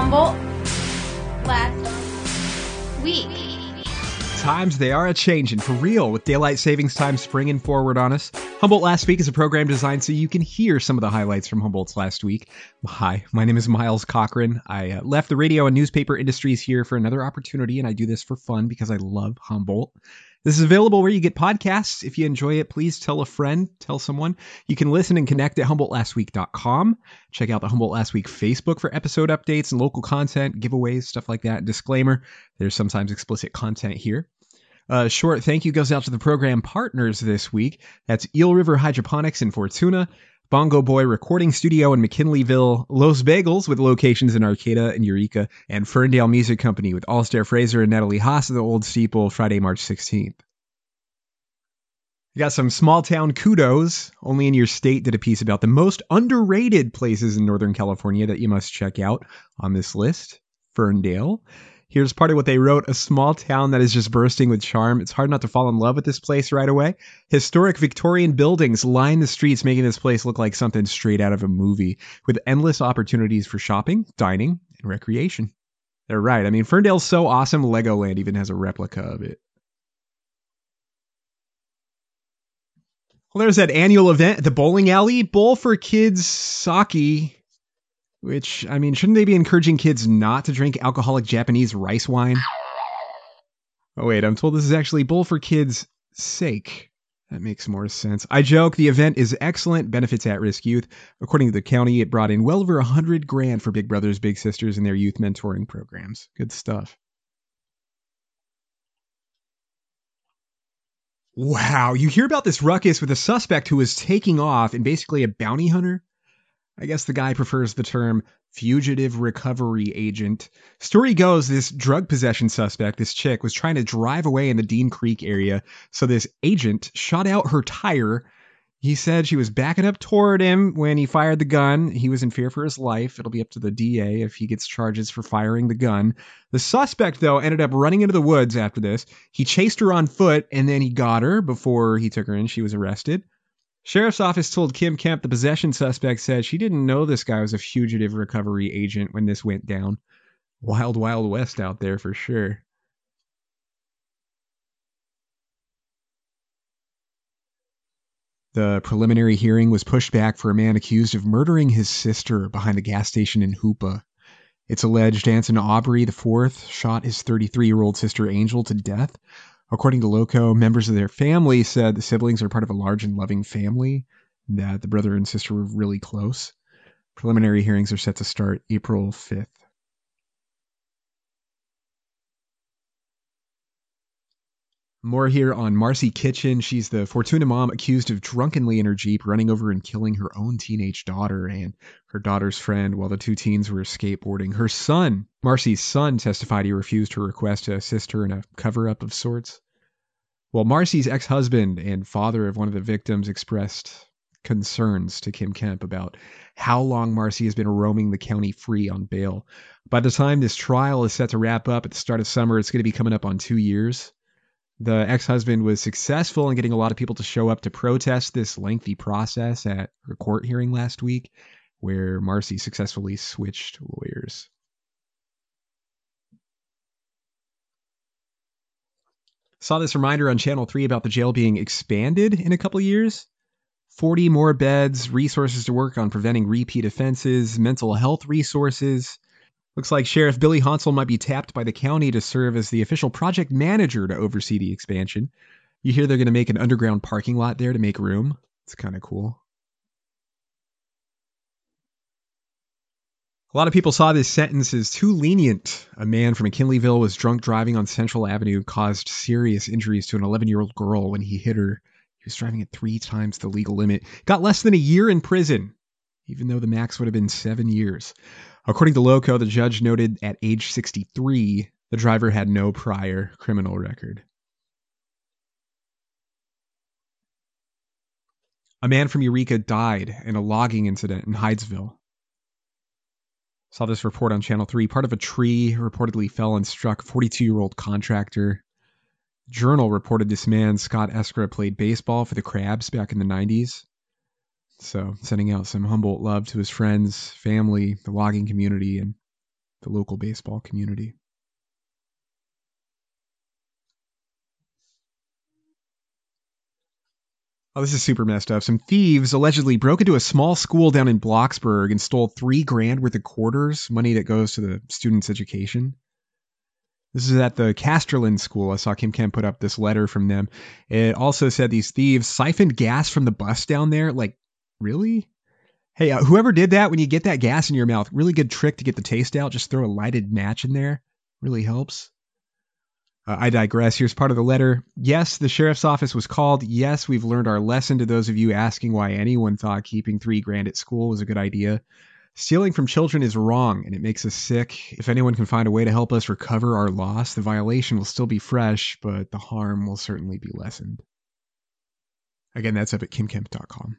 Humboldt last week. Times they are a changing for real with daylight savings time springing forward on us. Humboldt Last Week is a program designed so you can hear some of the highlights from Humboldt's last week. Hi, my name is Miles Cochran. I uh, left the radio and newspaper industries here for another opportunity, and I do this for fun because I love Humboldt. This is available where you get podcasts. If you enjoy it, please tell a friend, tell someone. You can listen and connect at HumboldtLastWeek.com. Check out the Humboldt Last Week Facebook for episode updates and local content, giveaways, stuff like that. Disclaimer there's sometimes explicit content here. A short thank you goes out to the program partners this week. That's Eel River Hydroponics in Fortuna, Bongo Boy Recording Studio in McKinleyville, Los Bagels with locations in Arcata and Eureka, and Ferndale Music Company with Alasdair Fraser and Natalie Haas at the Old Steeple Friday, March 16th. You got some small town kudos. Only in your state did a piece about the most underrated places in Northern California that you must check out on this list. Ferndale. Here's part of what they wrote a small town that is just bursting with charm. It's hard not to fall in love with this place right away. Historic Victorian buildings line the streets, making this place look like something straight out of a movie, with endless opportunities for shopping, dining, and recreation. They're right. I mean, Ferndale's so awesome, Legoland even has a replica of it. Well, there's that annual event the bowling alley, Bowl for Kids Sake which, I mean, shouldn't they be encouraging kids not to drink alcoholic Japanese rice wine? Oh, wait, I'm told this is actually Bull for Kids' sake. That makes more sense. I joke, the event is excellent, benefits at risk youth. According to the county, it brought in well over a hundred grand for Big Brothers Big Sisters and their youth mentoring programs. Good stuff. Wow, you hear about this ruckus with a suspect who was taking off and basically a bounty hunter? I guess the guy prefers the term fugitive recovery agent. Story goes this drug possession suspect, this chick, was trying to drive away in the Dean Creek area. So this agent shot out her tire. He said she was backing up toward him when he fired the gun. He was in fear for his life. It'll be up to the DA if he gets charges for firing the gun. The suspect, though, ended up running into the woods after this. He chased her on foot and then he got her before he took her in. She was arrested. Sheriff's office told Kym Kemp the possession suspect said she didn't know this guy was a fugitive recovery agent when this went down. Wild, wild west out there for sure. The preliminary hearing was pushed back for a man accused of murdering his sister behind a gas station in Hoopa. It's alleged Anson Aubrey IV shot his 33 year old sister Angel to death According to Loco, members of their family said the siblings are part of a large and loving family, that the brother and sister were really close. Preliminary hearings are set to start April 5th. More here on Marcy Kitchen. She's the Fortuna mom accused of drunkenly in her Jeep running over and killing her own teenage daughter and her daughter's friend while the two teens were skateboarding. Her son, Marcy's son, testified he refused her request to assist her in a cover up of sorts. While Marcy's ex husband and father of one of the victims expressed concerns to Kym Kemp about how long Marcy has been roaming the county free on bail. By the time this trial is set to wrap up at the start of summer, it's going to be coming up on two years. The ex husband was successful in getting a lot of people to show up to protest this lengthy process at her court hearing last week, where Marcy successfully switched lawyers. Saw this reminder on Channel 3 about the jail being expanded in a couple years. 40 more beds, resources to work on preventing repeat offenses, mental health resources, Looks like Sheriff Billy Honsal might be tapped by the county to serve as the official project manager to oversee the expansion. You hear they're going to make an underground parking lot there to make room. It's kind of cool. A lot of people saw this sentence as too lenient. A man from McKinleyville was drunk driving on Central Avenue, caused serious injuries to an 11 year old girl when he hit her. He was driving at three times the legal limit. Got less than a year in prison, even though the max would have been seven years. According to Loco, the judge noted at age 63, the driver had no prior criminal record. A man from Eureka died in a logging incident in Hydesville. Saw this report on Channel 3. Part of a tree reportedly fell and struck a 42 year old contractor. Journal reported this man, Scott Eskra, played baseball for the Crabs back in the 90s. So, sending out some Humboldt love to his friends, family, the logging community, and the local baseball community. Oh, this is super messed up. Some thieves allegedly broke into a small school down in Blocksburg and stole three grand worth of quarters, money that goes to the students' education. This is at the Casterlin School. I saw Kym Kemp put up this letter from them. It also said these thieves siphoned gas from the bus down there. Like, really? Hey, uh, whoever did that, when you get that gas in your mouth, really good trick to get the taste out. Just throw a lighted match in there. Really helps. Uh, I digress. Here's part of the letter. Yes, the sheriff's office was called. Yes, we've learned our lesson to those of you asking why anyone thought keeping three grand at school was a good idea. Stealing from children is wrong and it makes us sick. If anyone can find a way to help us recover our loss, the violation will still be fresh, but the harm will certainly be lessened. Again, that's up at kymkemp.com.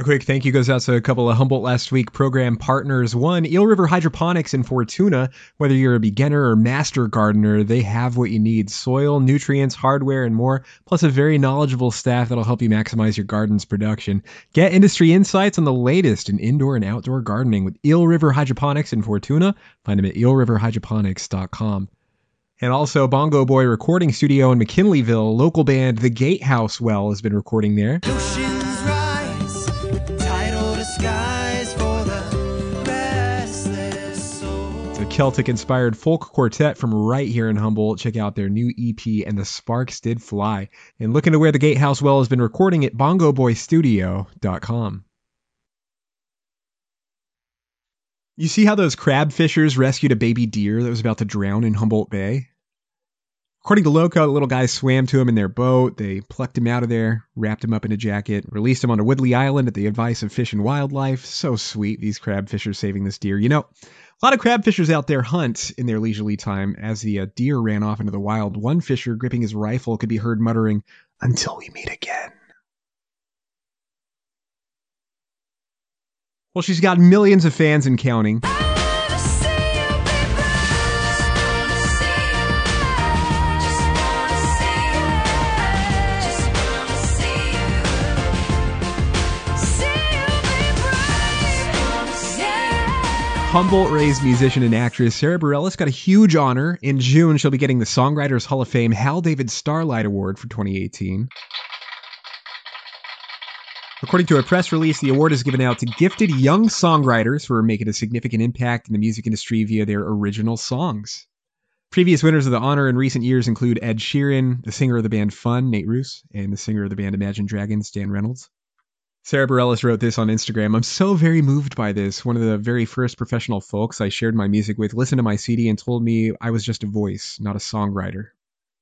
A quick thank you goes out to a couple of Humboldt Last Week program partners. One, Eel River Hydroponics in Fortuna. Whether you're a beginner or master gardener, they have what you need soil, nutrients, hardware, and more, plus a very knowledgeable staff that'll help you maximize your garden's production. Get industry insights on the latest in indoor and outdoor gardening with Eel River Hydroponics in Fortuna. Find them at eelriverhydroponics.com. And also, Bongo Boy Recording Studio in McKinleyville, local band The Gatehouse Well has been recording there. Celtic inspired folk quartet from right here in Humboldt. Check out their new EP, And the Sparks Did Fly. And look into where the Gatehouse Well has been recording at bongoboystudio.com. You see how those crab fishers rescued a baby deer that was about to drown in Humboldt Bay? According to Loco, the little guy swam to him in their boat. They plucked him out of there, wrapped him up in a jacket, released him on a Woodley Island at the advice of Fish and Wildlife. So sweet, these crab fishers saving this deer. You know, a lot of crab fishers out there hunt in their leisurely time. As the uh, deer ran off into the wild, one fisher gripping his rifle could be heard muttering, Until we meet again. Well, she's got millions of fans and counting. Humboldt raised musician and actress Sara Bareilles got a huge honor. In June, she'll be getting the Songwriters Hall of Fame Hal David Starlight Award for 2018. According to a press release, the award is given out to gifted young songwriters who are making a significant impact in the music industry via their original songs. Previous winners of the honor in recent years include Ed Sheeran, the singer of the band Fun, Nate Ruess, and the singer of the band Imagine Dragons, Dan Reynolds. Sara Bareilles wrote this on Instagram. I'm so very moved by this. One of the very first professional folks I shared my music with listened to my CD and told me I was just a voice, not a songwriter.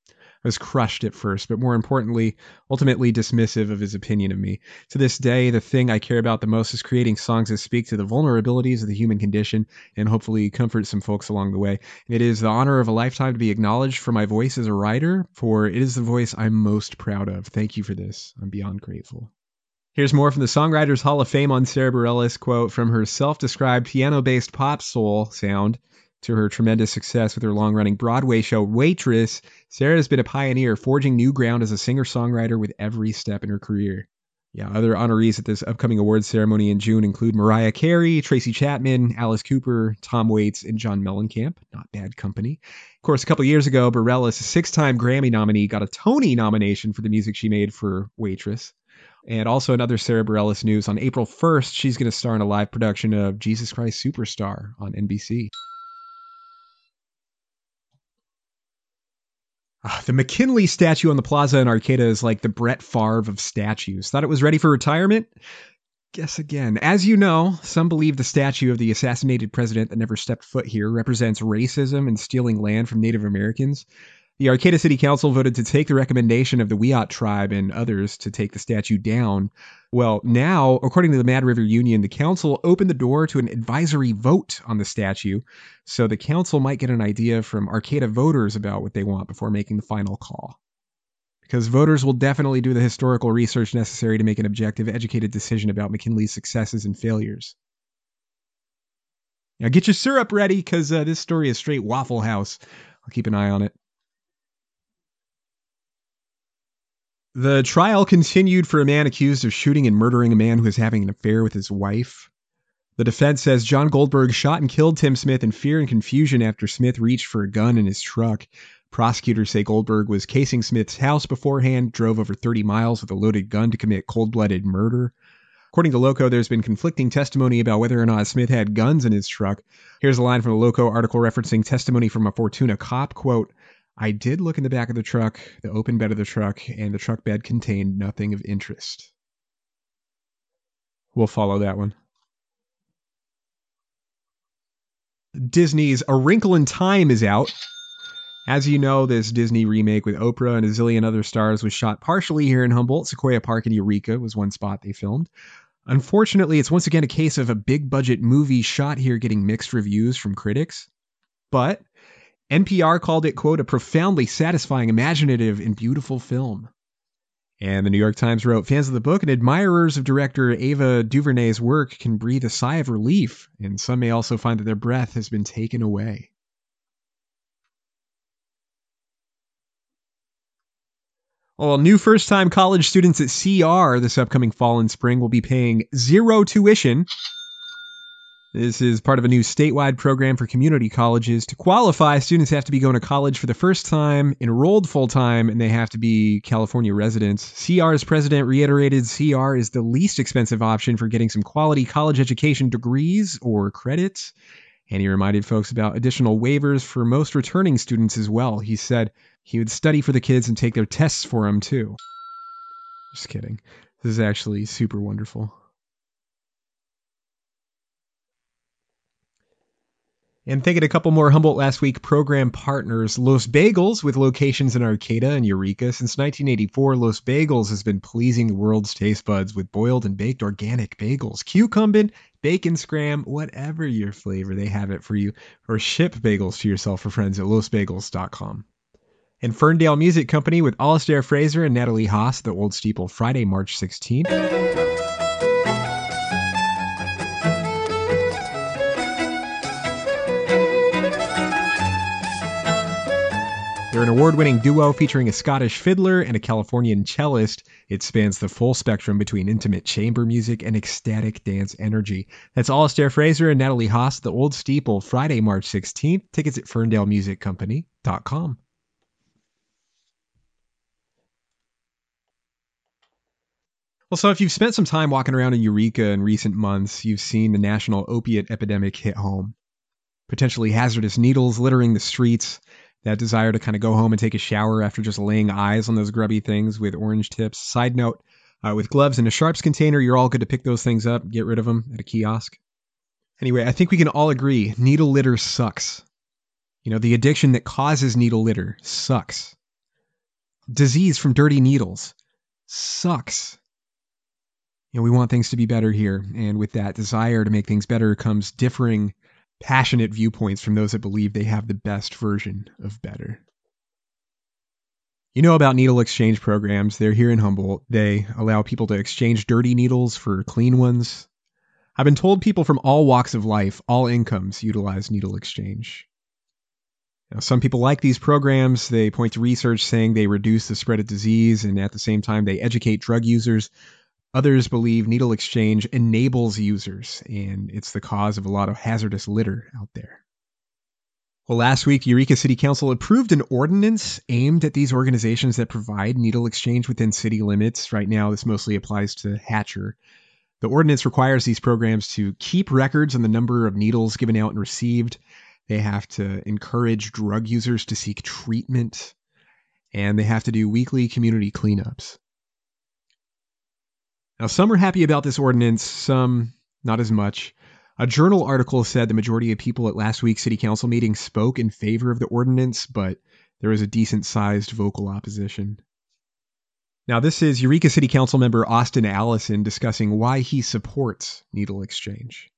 I was crushed at first, but more importantly, ultimately dismissive of his opinion of me. To this day, the thing I care about the most is creating songs that speak to the vulnerabilities of the human condition and hopefully comfort some folks along the way. It is the honor of a lifetime to be acknowledged for my voice as a writer, for it is the voice I'm most proud of. Thank you for this. I'm beyond grateful. Here's more from the Songwriters Hall of Fame on Sara Bareilles quote from her self-described piano-based pop soul sound to her tremendous success with her long-running Broadway show Waitress. Sara has been a pioneer, forging new ground as a singer-songwriter with every step in her career. Yeah, other honorees at this upcoming awards ceremony in June include Mariah Carey, Tracy Chapman, Alice Cooper, Tom Waits, and John Mellencamp. Not bad company. Of course, a couple years ago, Bareilles, a six-time Grammy nominee, got a Tony nomination for the music she made for Waitress. And also another Sara Bareilles news. On April 1st, she's going to star in a live production of Jesus Christ Superstar on NBC. Uh, the McKinley statue on the plaza in Arcata is like the Brett Favre of statues. Thought it was ready for retirement? Guess again. As you know, some believe the statue of the assassinated president that never stepped foot here represents racism and stealing land from Native Americans. The Arcata City Council voted to take the recommendation of the Wiyot tribe and others to take the statue down. Well, now, according to the Mad River Union, the council opened the door to an advisory vote on the statue, so the council might get an idea from Arcata voters about what they want before making the final call. Because voters will definitely do the historical research necessary to make an objective, educated decision about McKinley's successes and failures. Now get your syrup ready, because uh, this story is straight Waffle House. I'll keep an eye on it. The trial continued for a man accused of shooting and murdering a man who was having an affair with his wife. The defense says John Goldberg shot and killed Tim Smith in fear and confusion after Smith reached for a gun in his truck. Prosecutors say Goldberg was casing Smith's house beforehand, drove over 30 miles with a loaded gun to commit cold blooded murder. According to Loco, there's been conflicting testimony about whether or not Smith had guns in his truck. Here's a line from a Loco article referencing testimony from a Fortuna cop, quote, I did look in the back of the truck, the open bed of the truck, and the truck bed contained nothing of interest. We'll follow that one. Disney's A Wrinkle in Time is out. As you know, this Disney remake with Oprah and a zillion other stars was shot partially here in Humboldt. Sequoia Park and Eureka was one spot they filmed. Unfortunately, it's once again a case of a big budget movie shot here getting mixed reviews from critics. But NPR called it, quote, a profoundly satisfying, imaginative, and beautiful film. And the New York Times wrote fans of the book and admirers of director Ava DuVernay's work can breathe a sigh of relief, and some may also find that their breath has been taken away. Well, new first time college students at CR this upcoming fall and spring will be paying zero tuition this is part of a new statewide program for community colleges. To qualify, students have to be going to college for the first time, enrolled full time, and they have to be California residents. CR's president reiterated CR is the least expensive option for getting some quality college education degrees or credits. And he reminded folks about additional waivers for most returning students as well. He said he would study for the kids and take their tests for them too. Just kidding. This is actually super wonderful. And thinking a couple more Humboldt last week program partners, Los Bagels, with locations in Arcata and Eureka. Since 1984, Los Bagels has been pleasing the world's taste buds with boiled and baked organic bagels, cucumber, bacon scram, whatever your flavor, they have it for you. Or ship bagels to yourself or friends at losbagels.com. And Ferndale Music Company with Alasdair Fraser and Natalie Haas, the Old Steeple, Friday, March 16th. They're an award winning duo featuring a Scottish fiddler and a Californian cellist. It spans the full spectrum between intimate chamber music and ecstatic dance energy. That's Alasdair Fraser and Natalie Haas, The Old Steeple, Friday, March 16th. Tickets at ferndalemusiccompany.com. Well, so if you've spent some time walking around in Eureka in recent months, you've seen the national opiate epidemic hit home. Potentially hazardous needles littering the streets, that desire to kind of go home and take a shower after just laying eyes on those grubby things with orange tips. Side note, uh, with gloves and a sharps container, you're all good to pick those things up, get rid of them at a kiosk. Anyway, I think we can all agree needle litter sucks. You know, the addiction that causes needle litter sucks. Disease from dirty needles sucks. You know, we want things to be better here, and with that desire to make things better comes differing passionate viewpoints from those that believe they have the best version of better. You know about needle exchange programs. They're here in Humboldt. They allow people to exchange dirty needles for clean ones. I've been told people from all walks of life, all incomes, utilize needle exchange. Now, some people like these programs. They point to research saying they reduce the spread of disease, and at the same time, they educate drug users Others believe needle exchange enables users, and it's the cause of a lot of hazardous litter out there. Well, last week, Eureka City Council approved an ordinance aimed at these organizations that provide needle exchange within city limits. Right now, this mostly applies to HACHR. The ordinance requires these programs to keep records on the number of needles given out and received. They have to encourage drug users to seek treatment, and they have to do weekly community cleanups. Now, some are happy about this ordinance, some not as much. A journal article said the majority of people at last week's city council meeting spoke in favor of the ordinance, but there was a decent sized vocal opposition. Now, this is Eureka City Council member Austin Allison discussing why he supports needle exchange.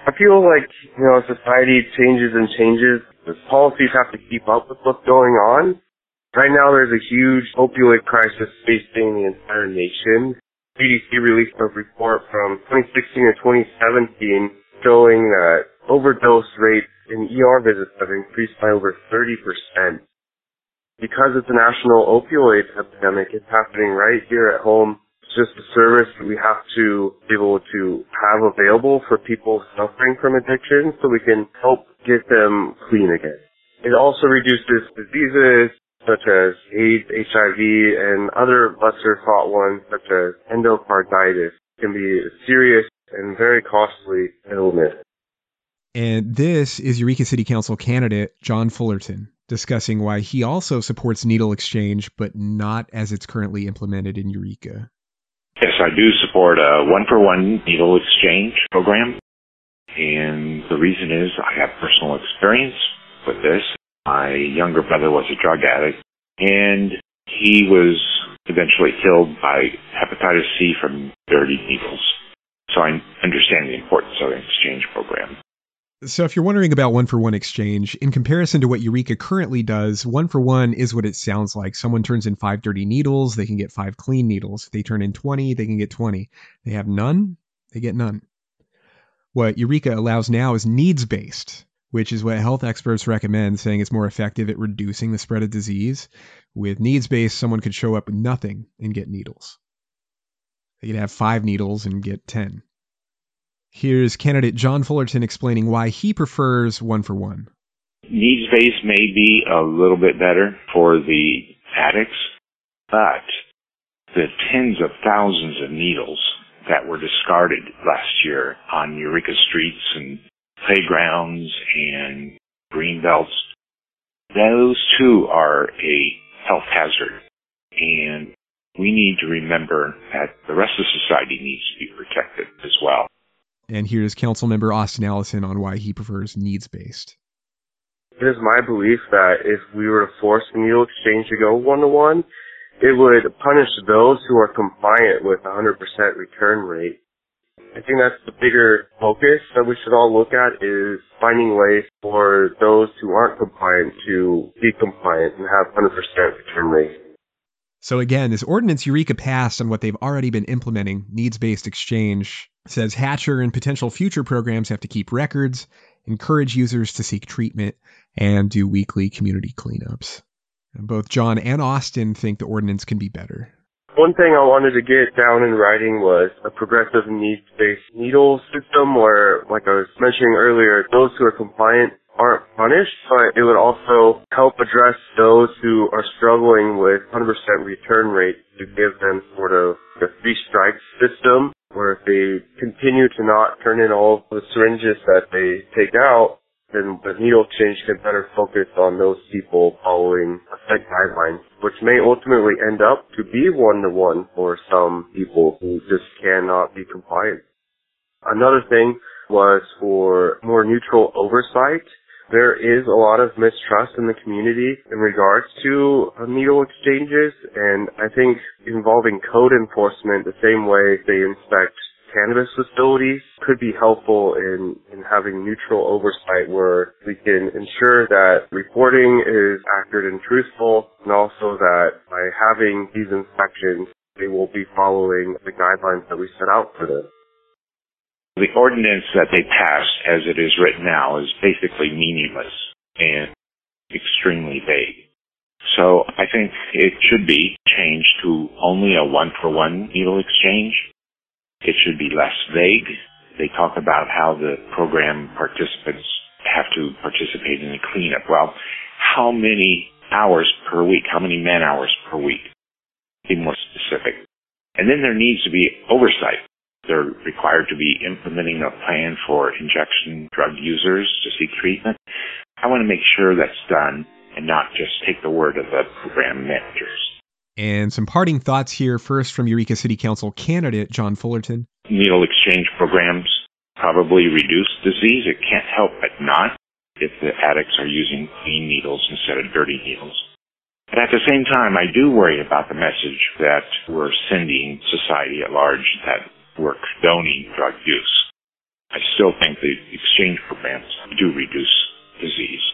I feel like, you know, society changes and changes. The policies have to keep up with what's going on. Right now, there's a huge opioid crisis facing the entire nation. CDC released a report from 2016 and 2017 showing that overdose rates in ER visits have increased by over 30%. because it's a national opioid epidemic, it's happening right here at home. It's just a service that we have to be able to have available for people suffering from addiction so we can help get them clean again. It also reduces diseases such as AIDS, HIV, and other lesser thought ones such as endocarditis can be a serious and very costly illness. And this is Eureka City Council candidate John Fullerton discussing why he also supports needle exchange, but not as it's currently implemented in Eureka. Yes, I do support a one for one needle exchange program. And the reason is I have personal experience with this. My younger brother was a drug addict and he was eventually killed by hepatitis C from dirty needles. So I understand the importance of an exchange program. So, if you're wondering about one for one exchange, in comparison to what Eureka currently does, one for one is what it sounds like. Someone turns in five dirty needles, they can get five clean needles. If they turn in 20, they can get 20. They have none, they get none. What Eureka allows now is needs based, which is what health experts recommend, saying it's more effective at reducing the spread of disease. With needs based, someone could show up with nothing and get needles. They could have five needles and get 10. Here's candidate John Fullerton explaining why he prefers one for one. Needs based may be a little bit better for the addicts, but the tens of thousands of needles that were discarded last year on Eureka streets and playgrounds and green belts, those too are a health hazard. And we need to remember that the rest of society needs to be protected as well. And here's Councilmember Austin Allison on why he prefers needs based. It is my belief that if we were to force the needle exchange to go one to one, it would punish those who are compliant with 100% return rate. I think that's the bigger focus that we should all look at is finding ways for those who aren't compliant to be compliant and have 100% return rate. So again, this ordinance Eureka passed on what they've already been implementing, needs-based exchange, says HACHR and potential future programs have to keep records, encourage users to seek treatment, and do weekly community cleanups. Both John and Austin think the ordinance can be better. One thing I wanted to get down in writing was a progressive needs-based needle system where, like I was mentioning earlier, those who are compliant aren't punished, but it would also help address those who are struggling with 100% return rate to give them sort of a three strikes system where if they continue to not turn in all the syringes that they take out, then the needle change can better focus on those people following a set guidelines, which may ultimately end up to be one-to-one for some people who just cannot be compliant. Another thing was for more neutral oversight there is a lot of mistrust in the community in regards to needle exchanges, and I think involving code enforcement the same way they inspect cannabis facilities could be helpful in, in having neutral oversight where we can ensure that reporting is accurate and truthful, and also that by having these inspections, they will be following the guidelines that we set out for them. The ordinance that they passed as it is written now is basically meaningless and extremely vague. So I think it should be changed to only a one for one needle exchange. It should be less vague. They talk about how the program participants have to participate in the cleanup. Well, how many hours per week? How many man hours per week? Be more specific. And then there needs to be oversight. They're required to be implementing a plan for injection drug users to seek treatment. I want to make sure that's done and not just take the word of the program managers. And some parting thoughts here first from Eureka City Council candidate John Fullerton. Needle exchange programs probably reduce disease. It can't help but not if the addicts are using clean needles instead of dirty needles. But at the same time, I do worry about the message that we're sending society at large that we're condoning drug use. I still think the exchange programs do reduce disease.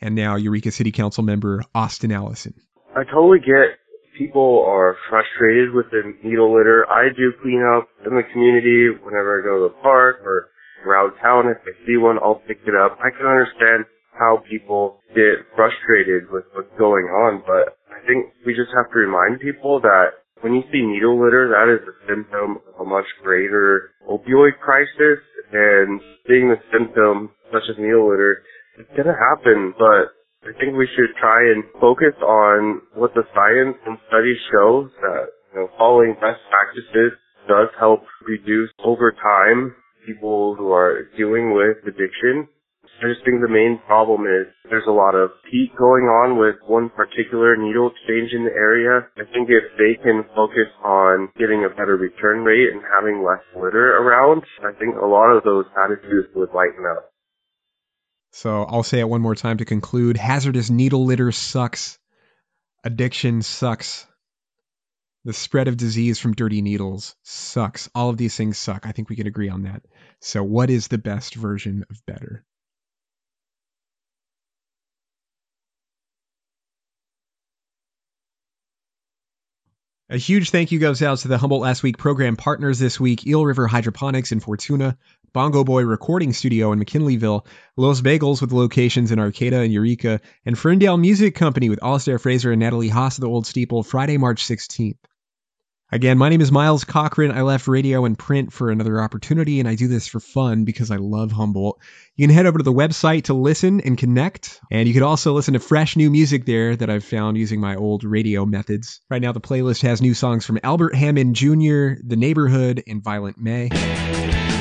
And now Eureka City Council member Austin Allison. I totally get people are frustrated with the needle litter. I do clean up in the community whenever I go to the park or around town. If I see one, I'll pick it up. I can understand how people get frustrated with what's going on, but I think we just have to remind people that when you see needle litter, that is a symptom of a much greater opioid crisis, and seeing the symptom, such as needle litter, it's gonna happen, but I think we should try and focus on what the science and studies show that you know, following best practices does help reduce over time people who are dealing with addiction. I just think the main problem is there's a lot of heat going on with one particular needle exchange in the area. I think if they can focus on getting a better return rate and having less litter around, I think a lot of those attitudes would lighten up. So I'll say it one more time to conclude. Hazardous needle litter sucks. Addiction sucks. The spread of disease from dirty needles sucks. All of these things suck. I think we can agree on that. So, what is the best version of better? A huge thank you goes out to the Humboldt Last Week program partners this week Eel River Hydroponics in Fortuna, Bongo Boy Recording Studio in McKinleyville, Los Bagels with locations in Arcata and Eureka, and Ferndale Music Company with Alasdair Fraser and Natalie Haas at the Old Steeple Friday, March 16th. Again, my name is Miles Cochran. I left radio and print for another opportunity, and I do this for fun because I love Humboldt. You can head over to the website to listen and connect, and you can also listen to fresh new music there that I've found using my old radio methods. Right now, the playlist has new songs from Albert Hammond Jr., The Neighbourhood, and Violent May.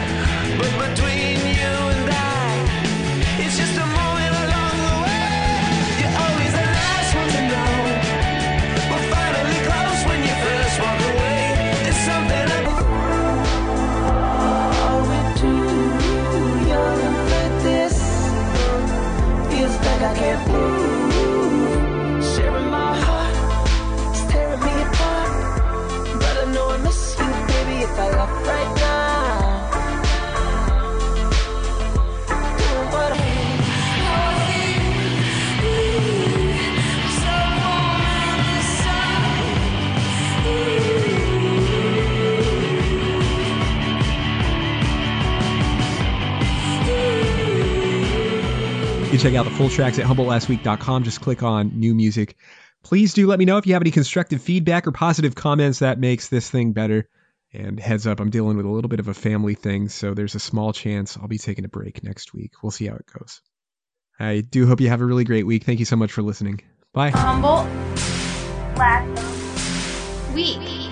Check out the full tracks at HumboldtLastWeek.com. Just click on New Music. Please do let me know if you have any constructive feedback or positive comments that makes this thing better. And heads up, I'm dealing with a little bit of a family thing, so there's a small chance I'll be taking a break next week. We'll see how it goes. I do hope you have a really great week. Thank you so much for listening. Bye. Humboldt last week.